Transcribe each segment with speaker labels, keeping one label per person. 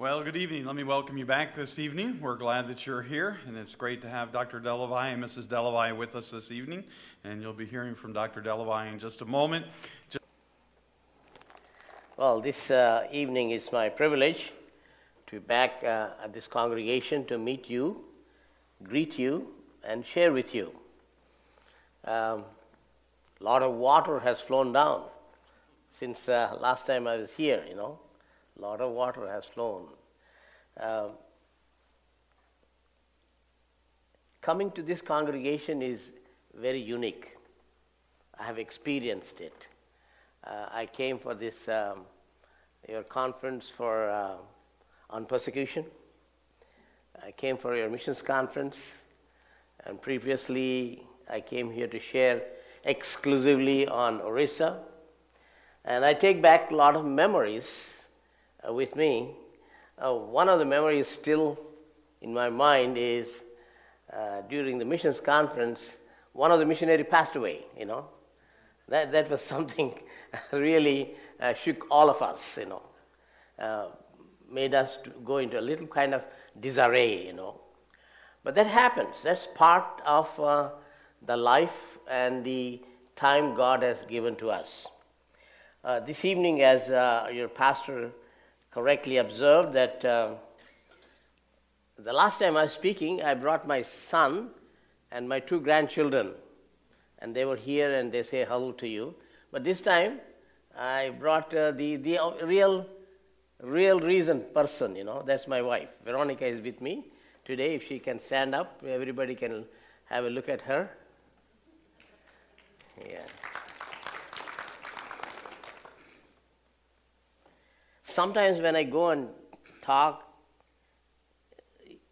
Speaker 1: Well, good evening. Let me welcome you back this evening. We're glad that you're here, and it's great to have Dr. Delavai and Mrs. Delavai with us this evening. And you'll be hearing from Dr. Delavai in just a moment. Just
Speaker 2: well, this uh, evening is my privilege to be back uh, at this congregation to meet you, greet you, and share with you. A um, lot of water has flown down since uh, last time I was here, you know. A lot of water has flown. Um, coming to this congregation is very unique. I have experienced it. Uh, I came for this um, your conference for uh, on persecution. I came for your missions conference, and previously I came here to share exclusively on Orissa. And I take back a lot of memories uh, with me. Uh, one of the memories still in my mind is uh, during the missions conference, one of the missionary passed away, you know. That, that was something really uh, shook all of us, you know. Uh, made us go into a little kind of disarray, you know. But that happens. That's part of uh, the life and the time God has given to us. Uh, this evening, as uh, your pastor correctly observed, that uh, the last time I was speaking, I brought my son and my two grandchildren, and they were here and they say hello to you. But this time, I brought uh, the, the real real reason person, you know, that's my wife. Veronica is with me today. If she can stand up, everybody can have a look at her. Yeah. Sometimes when I go and talk,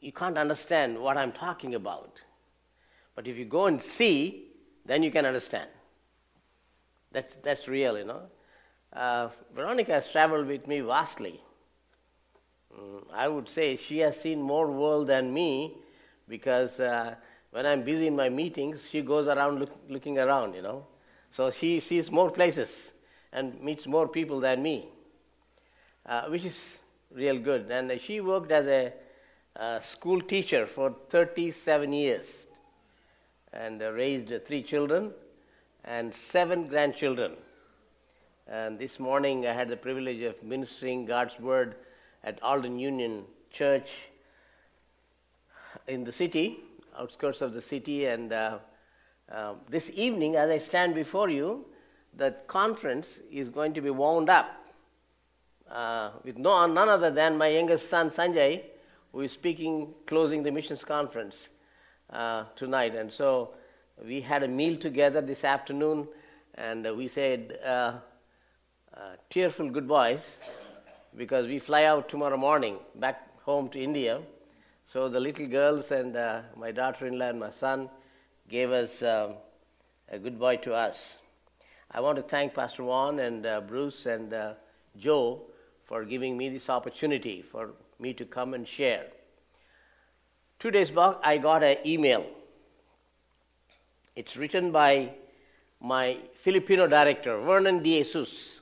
Speaker 2: you can't understand what I'm talking about. But if you go and see, then you can understand. That's, that's real, you know. Uh, Veronica has traveled with me vastly. Mm, I would say she has seen more world than me because uh, when I'm busy in my meetings, she goes around look, looking around, you know. So she sees more places and meets more people than me, uh, which is real good. And she worked as a uh, school teacher for 37 years and raised three children and seven grandchildren. And this morning I had the privilege of ministering God's word at Alden Union Church in the city, outskirts of the city. And uh, uh, this evening, as I stand before you, the conference is going to be wound up uh, with no, none other than my youngest son Sanjay, who is speaking, closing the missions conference uh, tonight. And so we had a meal together this afternoon, and we said, uh, uh, tearful goodbyes because we fly out tomorrow morning back home to India. So the little girls and uh, my daughter-in-law and my son gave us um, a goodbye to us. I want to thank Pastor Juan and uh, Bruce and uh, Joe for giving me this opportunity for me to come and share. Two days back, I got an email. It's written by my Filipino director, Vernon De Jesus.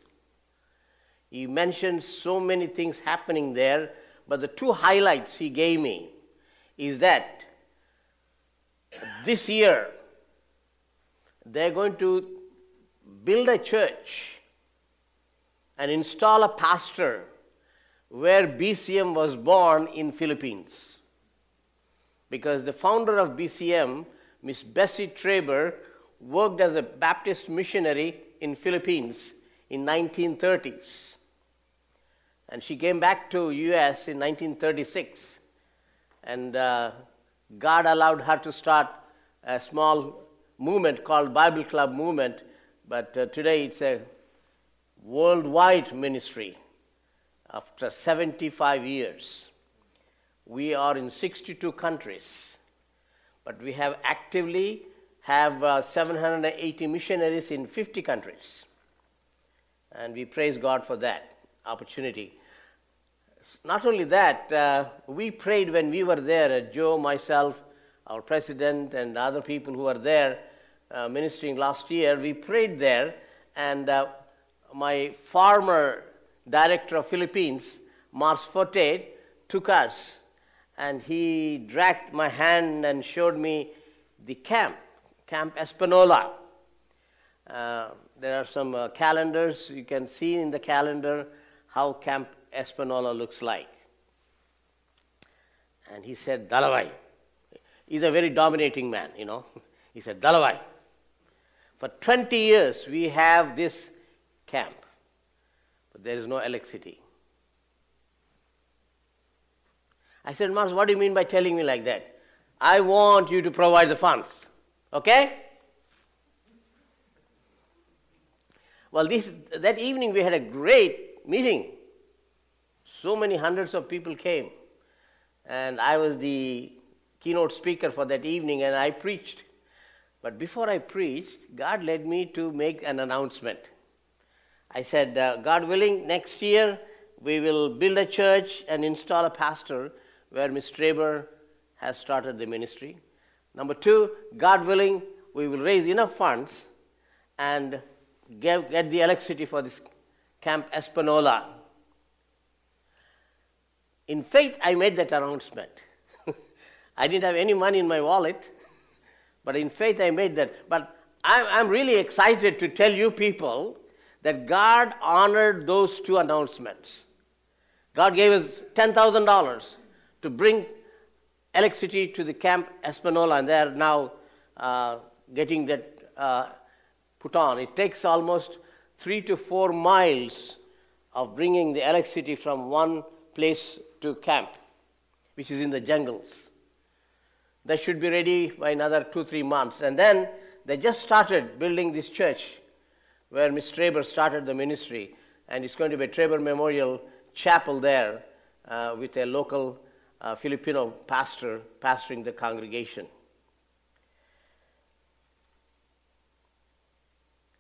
Speaker 2: He mentioned so many things happening there, but the two highlights he gave me is that this year they're going to build a church and install a pastor where BCM was born in Philippines. Because the founder of BCM, Miss Bessie Traber, worked as a Baptist missionary in Philippines in 1930s. And she came back to U.S. in 1936, and uh, God allowed her to start a small movement called Bible Club Movement, but uh, today it's a worldwide ministry. After 75 years, we are in 62 countries, but we have actively have uh, 780 missionaries in 50 countries, and we praise God for that opportunity. Not only that, uh, we prayed when we were there, uh, Joe, myself, our president, and other people who were there uh, ministering last year. We prayed there, and uh, my former director of Philippines, Mars Forte, took us and he dragged my hand and showed me the camp, Camp Espanola. Uh, there are some uh, calendars. You can see in the calendar how Camp Espanola looks like. And he said, Dalavai. He's a very dominating man, you know. He said, Dalavai. For 20 years we have this camp, but there is no electricity. I said, Mars, what do you mean by telling me like that? I want you to provide the funds. Okay? Well, this, that evening we had a great meeting. So many hundreds of people came. And I was the keynote speaker for that evening and I preached. But before I preached, God led me to make an announcement. I said, uh, God willing, next year we will build a church and install a pastor where Ms. Traber has started the ministry. Number two, God willing, we will raise enough funds and get, the electricity for this Camp Espanola. In faith, I made that announcement. I didn't have any money in my wallet, but in faith, I made that. But I'm, I'm really excited to tell you people that God honored those two announcements. God gave us $10,000 to bring electricity to the Camp Espanola, and they are now uh, getting that uh, put on. It takes almost three to four miles of bringing the electricity from one place to camp, which is in the jungles. That should be ready by another two, three months. And then they just started building this church where Miss Traber started the ministry, and it's going to be a Traber Memorial Chapel there uh, with a local uh, Filipino pastor pastoring the congregation.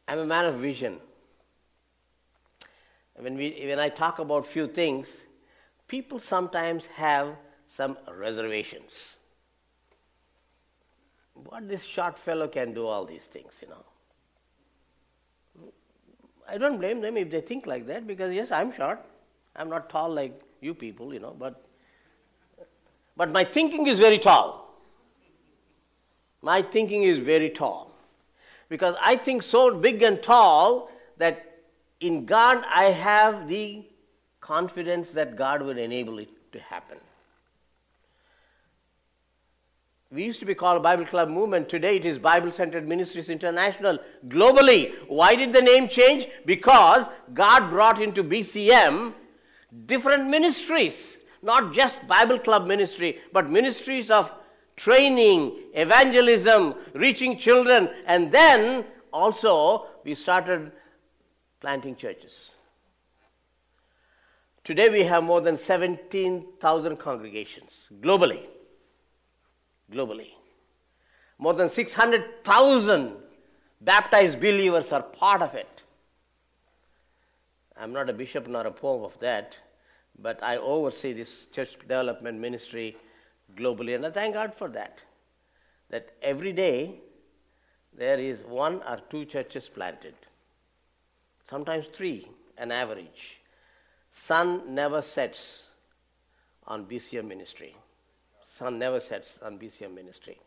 Speaker 2: I'm a man of vision. When, we, when I talk about few things, people sometimes have some reservations. What this short fellow can do all these things, you know. I don't blame them if they think like that because yes, I'm short. I'm not tall like you people, you know, but but my thinking is very tall. My thinking is very tall. Because I think so big and tall that in God I have the confidence that God will enable it to happen. We used to be called Bible Club Movement. Today it is Bible Centered Ministries International globally. Why did the name change? Because God brought into BCM different ministries not just Bible club ministry, but ministries of training, evangelism, reaching children, and then also we started planting churches. Today we have more than 17,000 congregations globally. Globally. More than 600,000 baptized believers are part of it. I'm not a bishop nor a pope of that, but I oversee this church development ministry globally, and I thank God for that. That every day there is one or two churches planted, sometimes three, an average. Sun never sets on BCM ministry. Sun never sets on BCM ministry.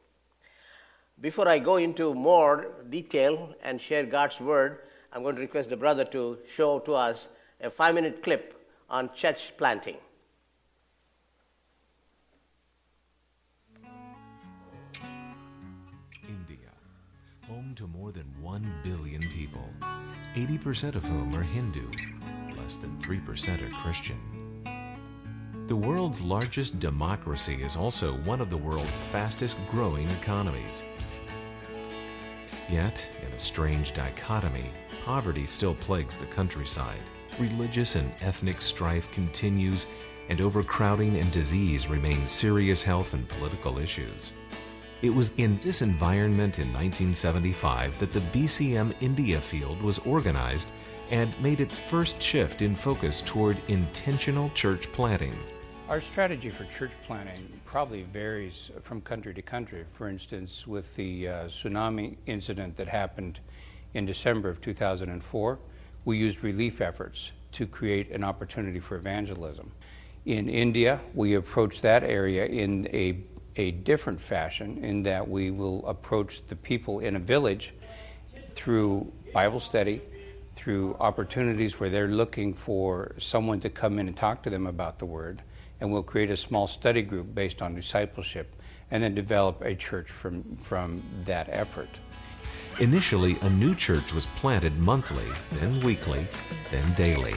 Speaker 2: Before I go into more detail and share God's word, I'm going to request the brother to show to us a five minute clip on church planting.
Speaker 3: India, home to more than 1 billion people, 80% of whom are Hindu, less than 3% are Christian. The world's largest democracy is also one of the world's fastest growing economies. Yet, in a strange dichotomy, poverty still plagues the countryside religious and ethnic strife continues, and overcrowding and disease remain serious health and political issues. It was in this environment in 1975 that the BCM India field was organized and made its first shift in focus toward intentional church planting.
Speaker 4: Our strategy for church planting probably varies from country to country. For instance, with the uh, tsunami incident that happened in December of 2004, we used relief efforts to create an opportunity for evangelism. In India, we approach that area in a, a different fashion, in that we will approach the people in a village through Bible study, through opportunities where they're looking for someone to come in and talk to them about the Word, and we'll create a small study group based on discipleship, and then develop a church from, from that effort.
Speaker 3: Initially, a new church was planted monthly, then weekly, then daily.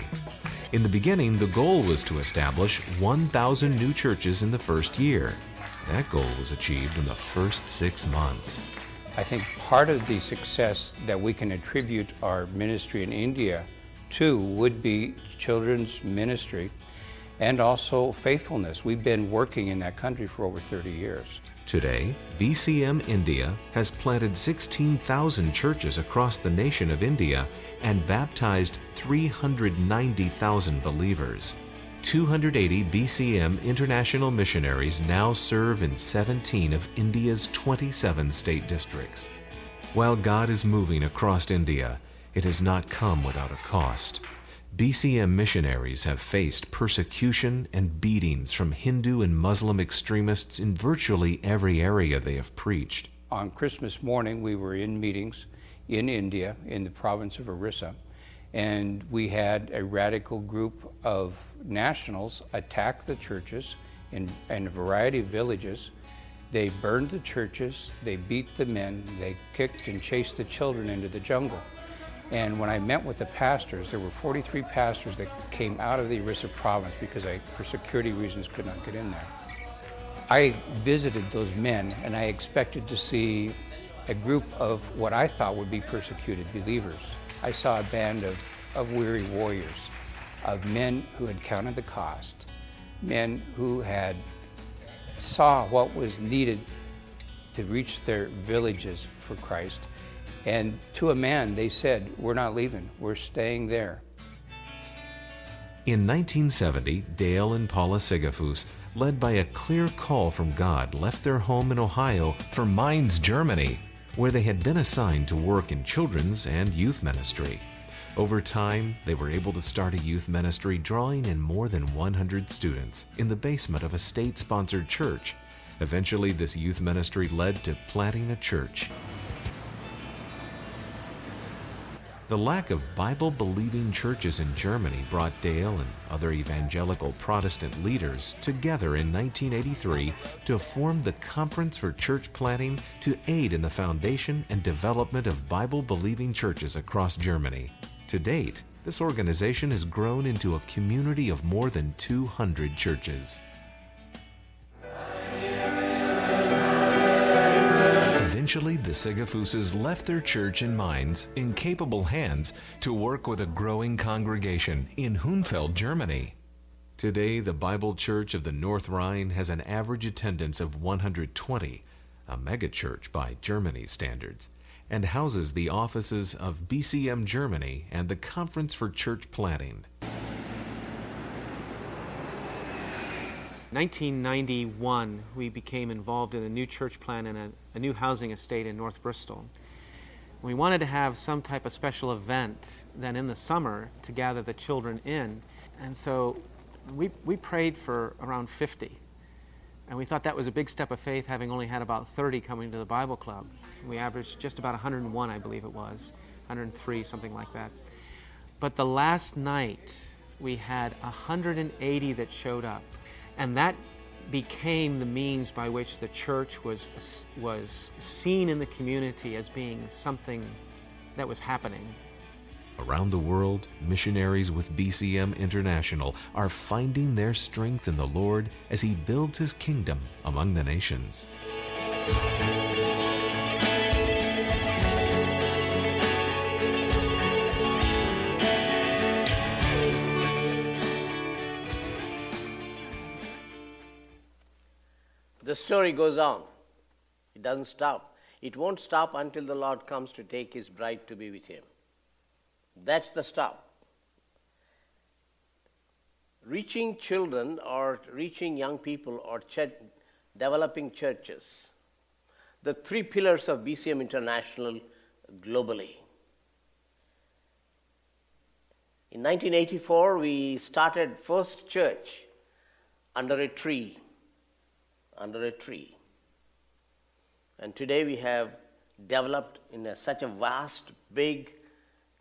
Speaker 3: In the beginning, the goal was to establish 1,000 new churches in the first year. That goal was achieved in the first six months.
Speaker 4: I think part of the success that we can attribute our ministry in India to would be children's ministry and also faithfulness. We've been working in that country for over 30 years.
Speaker 3: Today, BCM India has planted 16,000 churches across the nation of India and baptized 390,000 believers. 280 BCM international missionaries now serve in 17 of India's 27 state districts. While God is moving across India, it has not come without a cost. BCM missionaries have faced persecution and beatings from Hindu and Muslim extremists in virtually every area they have preached.
Speaker 4: On Christmas morning, we were in meetings in India, in the province of Orissa, and we had a radical group of nationals attack the churches in, in a variety of villages. They burned the churches, they beat the men, they kicked and chased the children into the jungle. And when I met with the pastors, there were 43 pastors that came out of the Orissa province because I, for security reasons, could not get in there. I visited those men and I expected to see a group of what I thought would be persecuted believers. I saw a band of, of weary warriors, of men who had counted the cost, men who had saw what was needed to reach their villages for Christ. And to a man, they said, We're not leaving, we're staying there.
Speaker 3: In 1970, Dale and Paula Sigafus, led by a clear call from God, left their home in Ohio for Mainz, Germany, where they had been assigned to work in children's and youth ministry. Over time, they were able to start a youth ministry drawing in more than 100 students in the basement of a state sponsored church. Eventually, this youth ministry led to planting a church. The lack of Bible believing churches in Germany brought Dale and other evangelical Protestant leaders together in 1983 to form the Conference for Church Planting to aid in the foundation and development of Bible believing churches across Germany. To date, this organization has grown into a community of more than 200 churches. Eventually, the Sigafuses left their church in Mainz in capable hands to work with a growing congregation in Hunfeld, Germany. Today, the Bible Church of the North Rhine has an average attendance of 120, a megachurch by Germany's standards, and houses the offices of BCM Germany and the Conference for Church Planting.
Speaker 5: 1991, we became involved in a new church plan and a, a, new housing estate in North Bristol. We wanted to have some type of special event then in the summer to gather the children in. And so we, we prayed for around 50. And we thought that was a big step of faith, having only had about 30 coming to the Bible Club. We averaged just about 101, I believe it was, 103, something like that. But the last night, we had 180 that showed up. And that became the means by which the church was, was seen in the community as being something that was happening.
Speaker 3: Around the world, missionaries with BCM International are finding their strength in the Lord as He builds His kingdom among the nations.
Speaker 2: The story goes on. It doesn't stop. It won't stop until the Lord comes to take his bride to be with him. That's the stop. Reaching children or reaching young people or ch- developing churches. The three pillars of BCM International globally. In 1984, we started first church under a tree. Under a tree. And today we have developed in a, such a vast, big,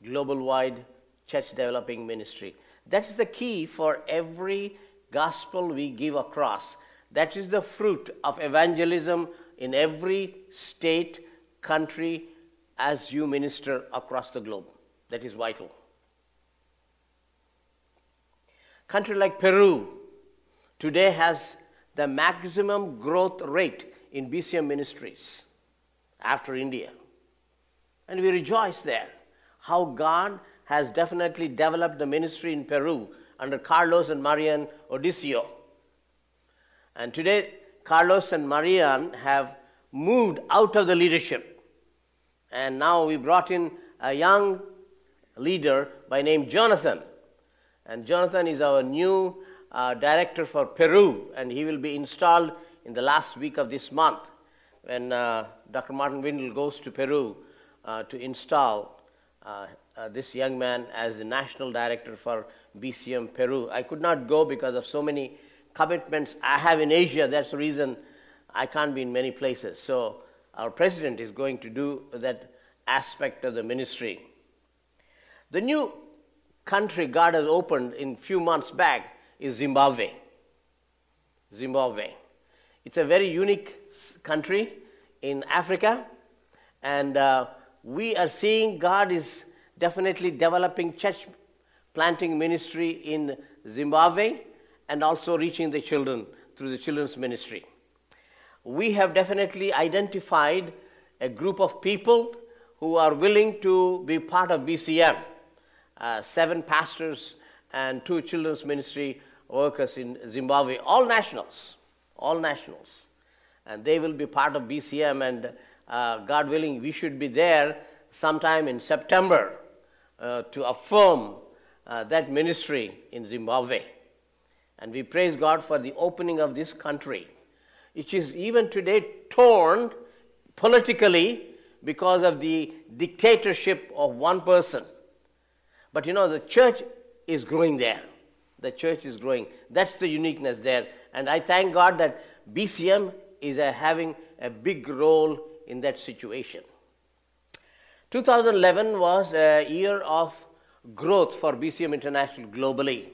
Speaker 2: global wide church developing ministry. That's the key for every gospel we give across. That is the fruit of evangelism in every state, country, as you minister across the globe. That is vital. Country like Peru today has the maximum growth rate in BCM ministries after India. And we rejoice there how God has definitely developed the ministry in Peru under Carlos and Marian Odisio. And today, Carlos and Marian have moved out of the leadership. And now we brought in a young leader by name Jonathan. And Jonathan is our new uh, director for Peru, and he will be installed in the last week of this month when uh, Dr. Martin Windle goes to Peru uh, to install uh, uh, this young man as the national director for BCM Peru. I could not go because of so many commitments I have in Asia. That's the reason I can't be in many places. So our president is going to do that aspect of the ministry. The new country God has opened in few months back is Zimbabwe. Zimbabwe. It's a very unique country in Africa, and uh, we are seeing God is definitely developing church planting ministry in Zimbabwe and also reaching the children through the children's ministry. We have definitely identified a group of people who are willing to be part of BCM. Uh, seven pastors and two children's ministry workers in Zimbabwe, all nationals all nationals. And they will be part of BCM, and uh, God willing, we should be there sometime in September uh, to affirm uh, that ministry in Zimbabwe. And we praise God for the opening of this country, which is even today torn politically because of the dictatorship of one person. But you know, the church is growing there. The church is growing. That's the uniqueness there. And I thank God that BCM is a, having a big role in that situation. 2011 was a year of growth for BCM International globally.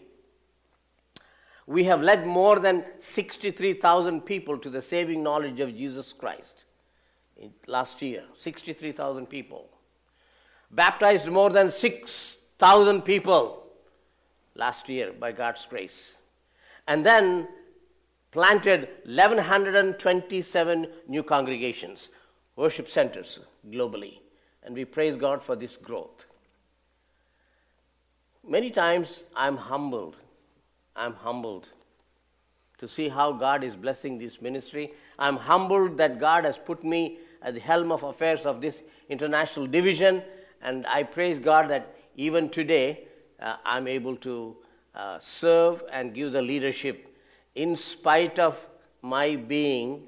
Speaker 2: We have led more than 63,000 people to the saving knowledge of Jesus Christ in last year. 63,000 people. Baptized more than 6,000 people last year by God's grace. And then planted 1127 new congregations, worship centers globally. And we praise God for this growth. Many times I'm humbled. I'm humbled to see how God is blessing this ministry. I'm humbled that God has put me at the helm of affairs of this international division. And I praise God that even today I'm able to uh, serve and give the leadership in spite of my being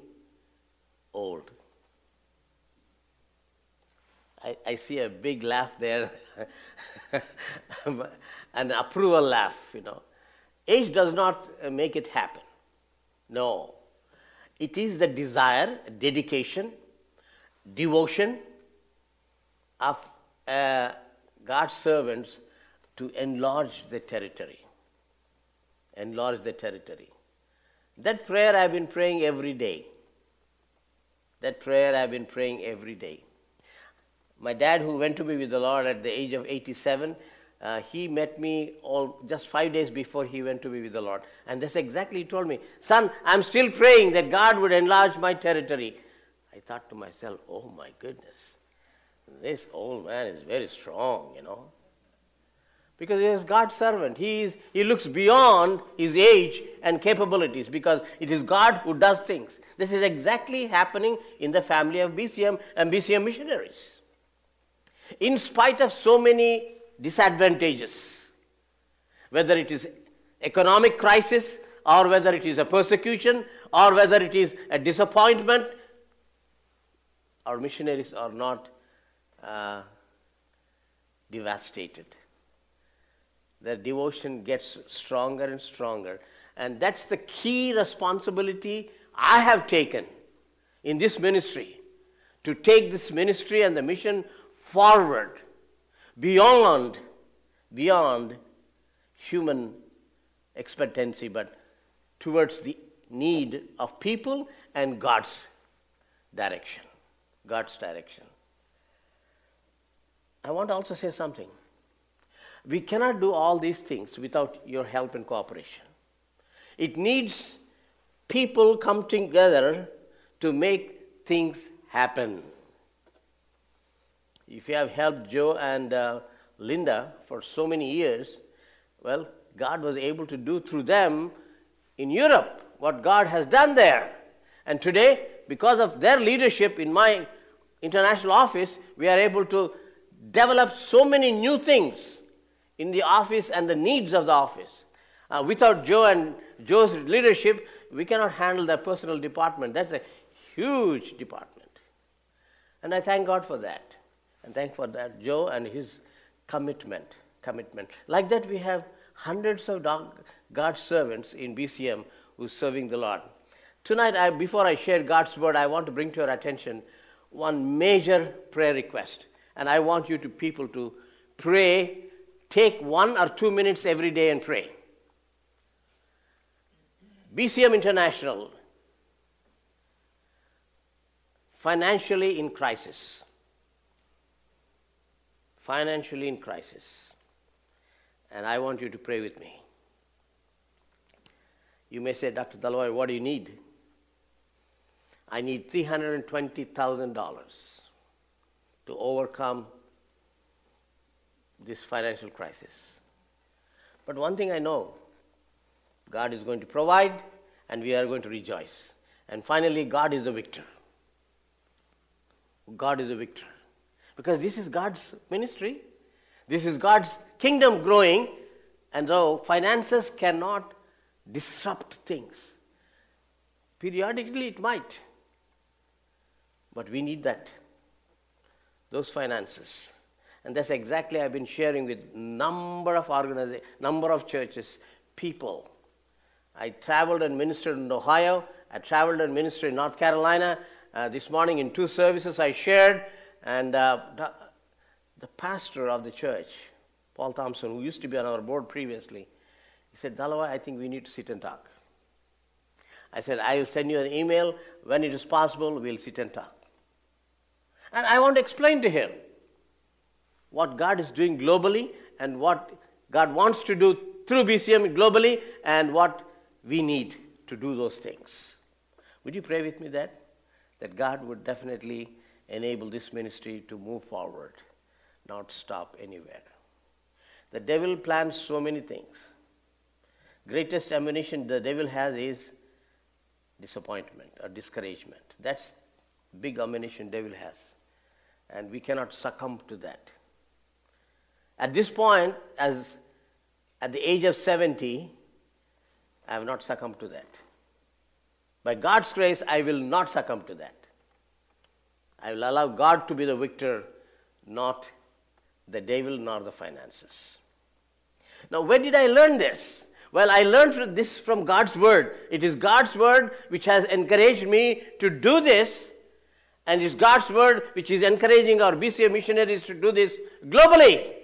Speaker 2: old. I, I see a big laugh there, an approval laugh, you know. Age does not uh, make it happen. No. It is the desire, dedication, devotion of uh, God's servants to enlarge the territory. Enlarge the territory. That prayer I've been praying every day. That prayer I've been praying every day. My dad, who went to be with the Lord at the age of 87, uh, he met me all just five days before he went to be with the Lord. And that's exactly he told me, Son, I'm still praying that God would enlarge my territory. I thought to myself, oh my goodness, this old man is very strong, you know because he is God's servant. He, is, he looks beyond his age and capabilities because it is God who does things. This is exactly happening in the family of BCM and BCM missionaries. In spite of so many disadvantages, whether it is economic crisis or whether it is a persecution or whether it is a disappointment, our missionaries are not uh, devastated their devotion gets stronger and stronger. And that's the key responsibility I have taken in this ministry to take this ministry and the mission forward beyond beyond human expectancy but towards the need of people and God's direction God's direction I want to also say something we cannot do all these things without your help and cooperation it needs people come together to make things happen. If you have helped Joe and uh, Linda for so many years, well, God was able to do through them in Europe what God has done there. And today, because of their leadership in my international office, we are able to develop so many new things in the office and the needs of the office. Uh, without Joe and Joe's leadership, we cannot handle the personal department. That's a huge department. And I thank God for that. And thank for that Joe and his commitment. Commitment. Like that, we have hundreds of God's servants in BCM who's serving the Lord. Tonight, I, before I share God's word, I want to bring to your attention one major prayer request. And I want you to people to pray, take one or two minutes every day and pray. BCM International, financially in crisis. Financially in crisis. And I want you to pray with me. You may say, Dr. Dalwai, what do you need? I need $320,000 to overcome this financial crisis. But one thing I know God is going to provide, and we are going to rejoice. And finally, God is the victor. God is the victor. Because this is God's ministry, this is God's kingdom growing, and though finances cannot disrupt things, periodically it might. But we need that, those finances. And that's exactly I've been sharing with number of organizations, number of churches, people I traveled and ministered in Ohio. I traveled and ministered in North Carolina. Uh, this morning, in two services, I shared, and uh, the, the pastor of the church, Paul Thompson, who used to be on our board previously, he said, Dalawa, I think we need to sit and talk. I said, I will send you an email. When it is possible, we'll sit and talk. And I want to explain to him what God is doing globally and what God wants to do through BCM globally and what we need to do those things. Would you pray with me that? That God would definitely enable this ministry to move forward, not stop anywhere. The devil plans so many things. Greatest ammunition the devil has is disappointment or discouragement. That's big ammunition devil has. And we cannot succumb to that. At this point, as at the age of 70, I have not succumbed to that. By God's grace, I will not succumb to that. I will allow God to be the victor, not the devil nor the finances. Now, where did I learn this? Well, I learned this from God's Word. It is God's Word which has encouraged me to do this, and it's God's Word which is encouraging our BCM missionaries to do this globally.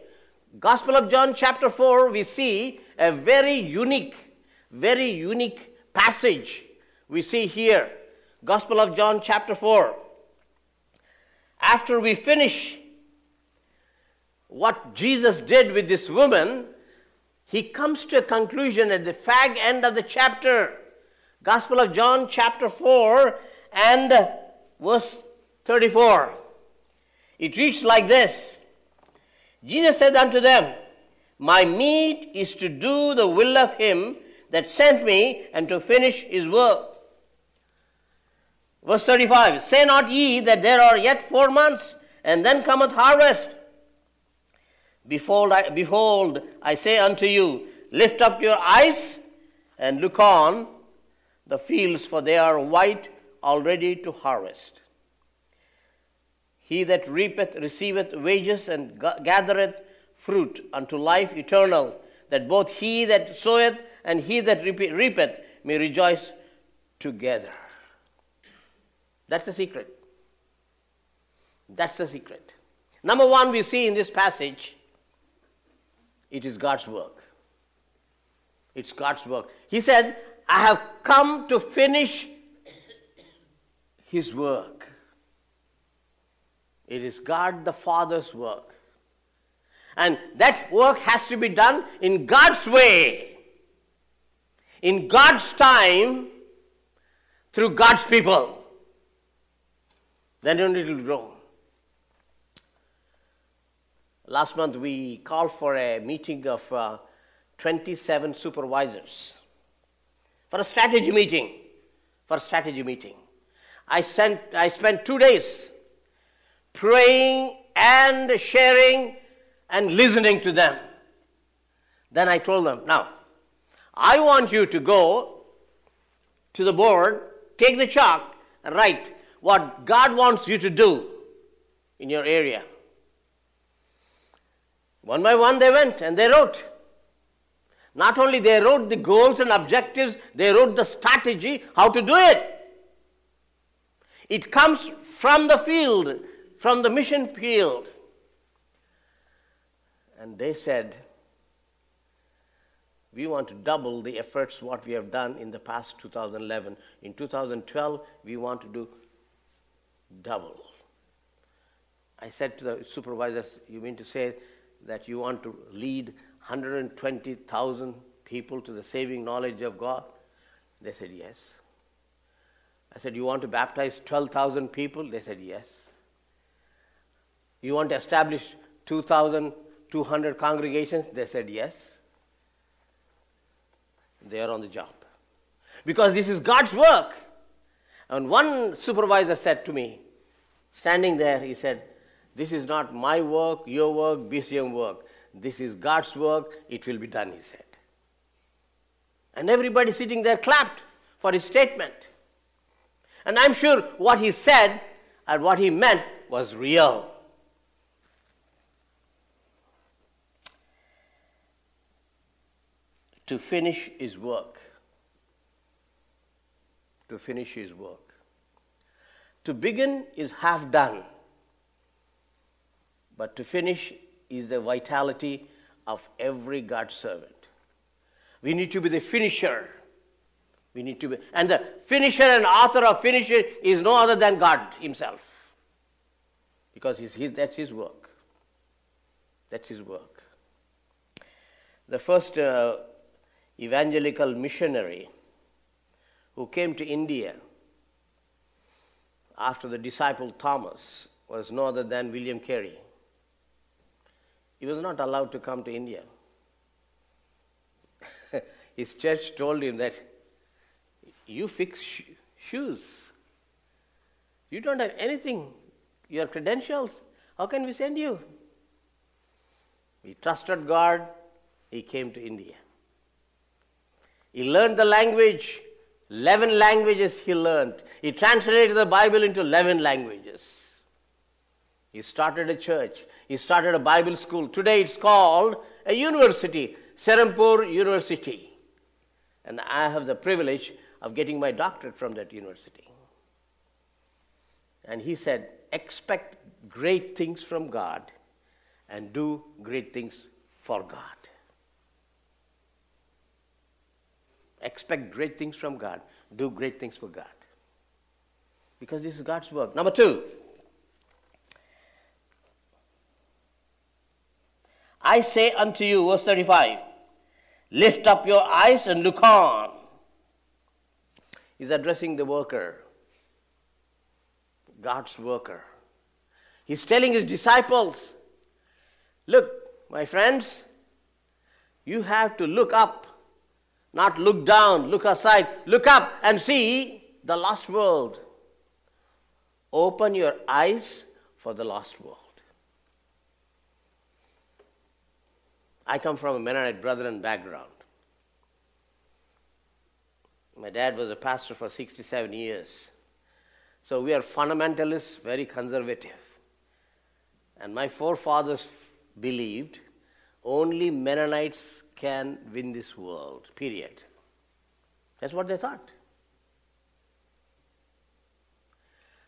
Speaker 2: Gospel of John, chapter 4, we see a very unique very unique passage we see here. Gospel of John, chapter 4. After we finish what Jesus did with this woman, he comes to a conclusion at the fag end of the chapter. Gospel of John, chapter 4, and verse 34. It reads like this Jesus said unto them, My meat is to do the will of him that sent me and to finish his work. Verse 35 Say not ye that there are yet four months, and then cometh harvest. Behold I, behold, I say unto you, lift up your eyes and look on the fields, for they are white already to harvest. He that reapeth receiveth wages and gathereth fruit unto life eternal, that both he that soweth and he that reapeth may rejoice together. That's the secret. That's the secret. Number one, we see in this passage, it is God's work. It's God's work. He said, I have come to finish His work. It is God the Father's work. And that work has to be done in God's way, in God's time, through God's people. Then only it will grow. Last month we called for a meeting of uh, 27 supervisors for a strategy meeting. For a strategy meeting. I, sent, I spent two days praying and sharing and listening to them. Then I told them, now, I want you to go to the board, take the chalk, and write what God wants you to do in your area. One by one they went and they wrote. Not only they wrote the goals and objectives, they wrote the strategy how to do it. It comes from the field, from the mission field. And they said, we want to double the efforts what we have done in the past 2011. In 2012, we want to do double. I said to the supervisors, you mean to say that you want to lead 120,000 people to the saving knowledge of God? They said, yes. I said, You want to baptize 12,000 people? They said, Yes. You want to establish 2,200 congregations? They said, Yes. They are on the job. Because this is God's work. And one supervisor said to me, standing there, he said, This is not my work, your work, BCM work. This is God's work. It will be done, he said. And everybody sitting there clapped for his statement. And I'm sure what he said and what he meant was real. To finish his work. To finish his work. To begin is half done, but to finish is the vitality of every God servant. We need to be the finisher. We need to be, and the finisher and author of finisher is no other than God Himself. Because he's, his, that's His work. That's His work. The first uh, evangelical missionary who came to India after the disciple Thomas was no other than William Carey. He was not allowed to come to India. His church told him that you fix sh- shoes. You don't have anything, your credentials. How can we send you? He trusted God. He came to India. He learned the language. 11 languages he learned. He translated the Bible into 11 languages. He started a church. He started a Bible school. Today it's called a university, Serampore University. And I have the privilege of getting my doctorate from that university. And he said, expect great things from God and do great things for God. Expect great things from God, do great things for God. Because this is God's work. Number two, I say unto you, verse 35, lift up your eyes and look on. He's addressing the worker, God's worker. He's telling his disciples, look, my friends, you have to look up, not look down, look aside, look up and see the lost world. Open your eyes for the lost world. I come from a Mennonite Brethren background. My dad was a pastor for 67 years. So we are fundamentalists, very conservative. And my forefathers believed only Mennonites can win this world, period. That's what they thought.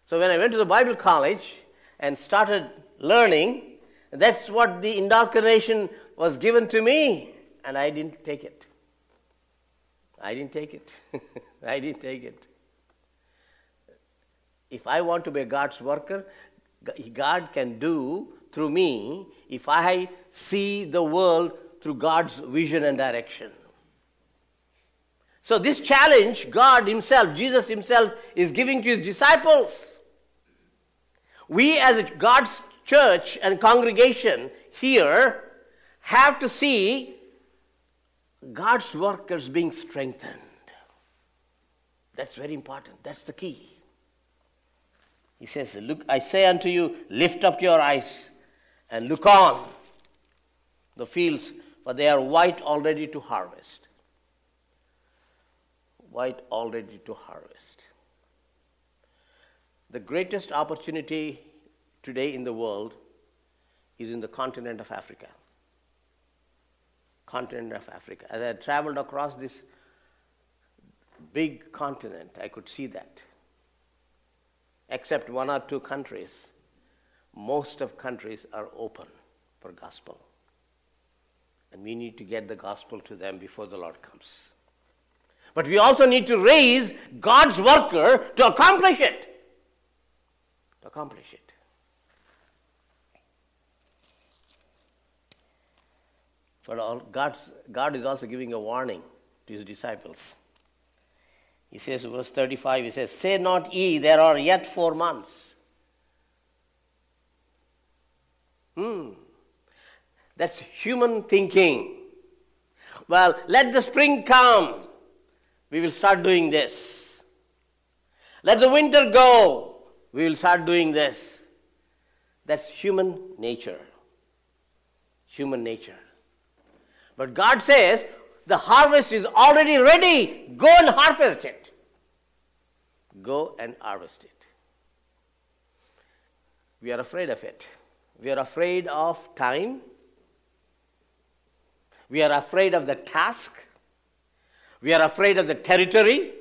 Speaker 2: So when I went to the Bible college and started learning, that's what the indoctrination was given to me, and I didn't take it. I didn't take it. I didn't take it. If I want to be God's worker, God can do through me if I see the world through God's vision and direction. So, this challenge, God Himself, Jesus Himself, is giving to His disciples. We, as God's church and congregation here, have to see God's workers being strengthened. That's very important. That's the key. He says, Look, I say unto you, lift up your eyes and look on the fields, for they are white already to harvest. White already to harvest. The greatest opportunity today in the world is in the continent of Africa. Continent of Africa. As I traveled across this big continent, I could see that. Except one or two countries, most of countries are open for gospel. And we need to get the gospel to them before the Lord comes. But we also need to raise God's worker to accomplish it. To accomplish it. But God's, God is also giving a warning to his disciples. He says, verse 35, he says, Say not ye, there are yet four months. Hmm. That's human thinking. Well, let the spring come. We will start doing this. Let the winter go. We will start doing this. That's human nature. Human nature. But God says, the harvest is already ready. Go and harvest it. Go and harvest it. We are afraid of it. We are afraid of time. We are afraid of the task. We are afraid of the territory.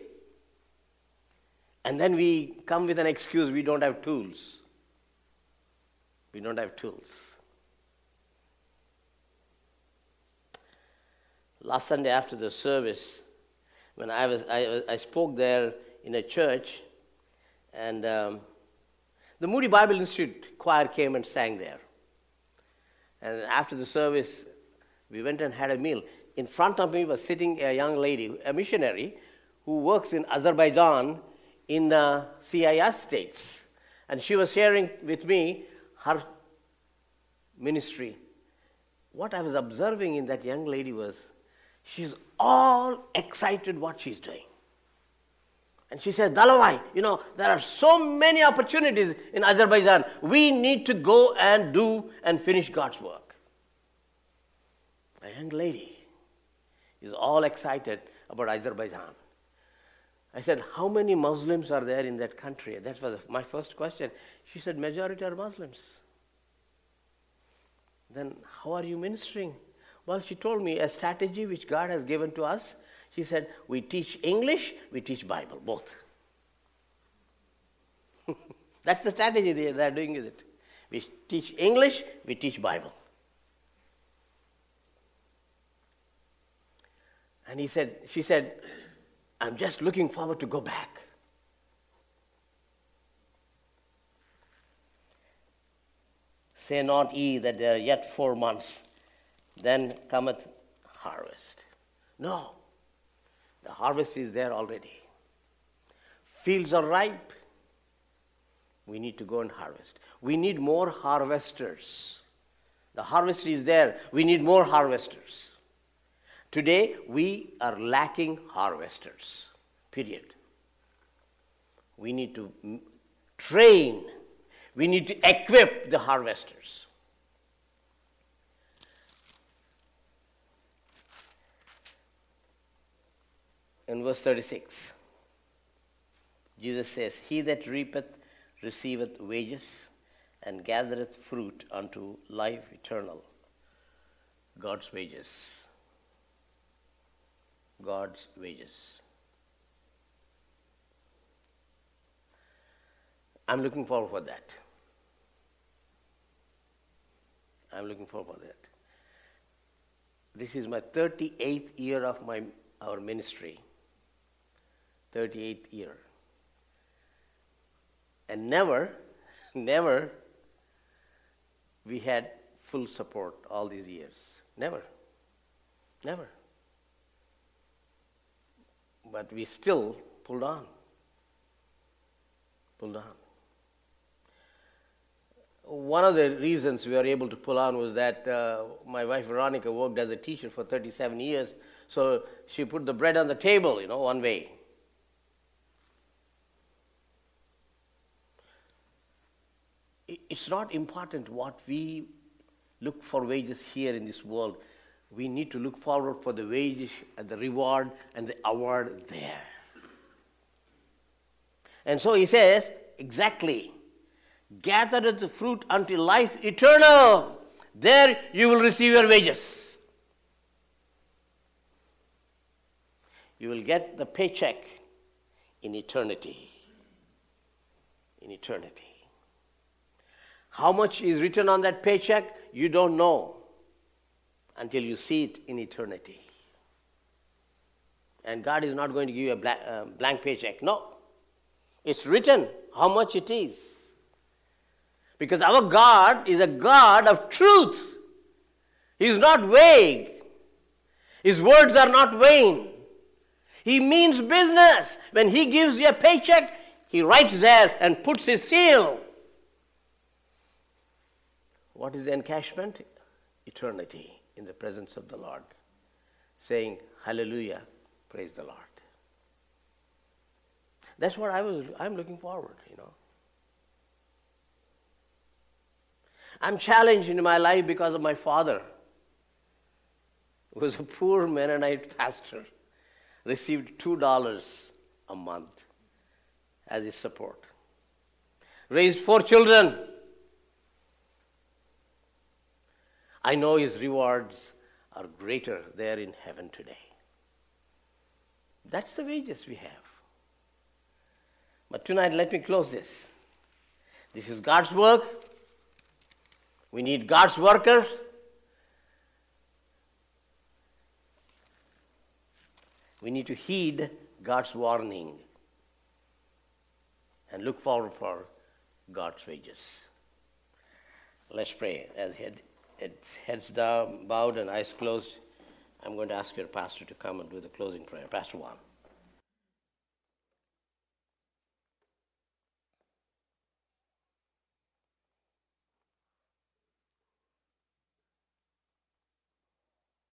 Speaker 2: And then we come with an excuse we don't have tools. We don't have tools. last Sunday after the service, when I, was, I, I spoke there in a church, and um, the Moody Bible Institute choir came and sang there. And after the service, we went and had a meal. In front of me was sitting a young lady, a missionary, who works in Azerbaijan in the CIS states. And she was sharing with me her ministry. What I was observing in that young lady was She's all excited what she's doing. And she says, Dalavai, you know, there are so many opportunities in Azerbaijan. We need to go and do and finish God's work. A young lady is all excited about Azerbaijan. I said, How many Muslims are there in that country? That was my first question. She said, Majority are Muslims. Then how are you ministering? Well, she told me a strategy which God has given to us. She said, We teach English, we teach Bible, both. That's the strategy they, are doing, is it? We teach English, we teach Bible. And he said, she said, I'm just looking forward to go back. Say not ye that there are yet four months then cometh harvest. No, the harvest is there already. Fields are ripe. We need to go and harvest. We need more harvesters. The harvest is there. We need more harvesters. Today, we are lacking harvesters. Period. We need to train, we need to equip the harvesters. In verse 36. Jesus says, He that reapeth receiveth wages and gathereth fruit unto life eternal, God's wages. God's wages. I'm looking forward for that. I'm looking forward for that. This is my 38th year of my our ministry. 38th year. And never, never we had full support all these years. Never. Never. But we still pulled on. Pulled on. One of the reasons we were able to pull on was that uh, my wife Veronica worked as a teacher for 37 years, so she put the bread on the table, you know, one way. It's not important what we look for wages here in this world. We need to look forward for the wages and the reward and the award there. And so he says, exactly, gather the fruit until life eternal. There you will receive your wages. You will get the paycheck in eternity. In eternity. How much is written on that paycheck, you don't know until you see it in eternity. And God is not going to give you a blank, uh, blank paycheck. No. It's written how much it is. Because our God is a God of truth. He is not vague. His words are not vain. He means business. When He gives you a paycheck, He writes there and puts His seal. What is the encashment? Eternity in the presence of the Lord, saying, Hallelujah, praise the Lord. That's what I was I'm looking forward, you know. I'm challenged in my life because of my father, who was a poor Mennonite pastor, received two dollars a month as his support. Raised four children I know his rewards are greater there in heaven today. That's the wages we have. But tonight, let me close this. This is God's work. We need God's workers. We need to heed God's warning and look forward for God's wages. Let's pray as head it's heads down, bowed, and eyes closed. I'm going to ask your pastor to come and do the closing prayer. Pastor Juan.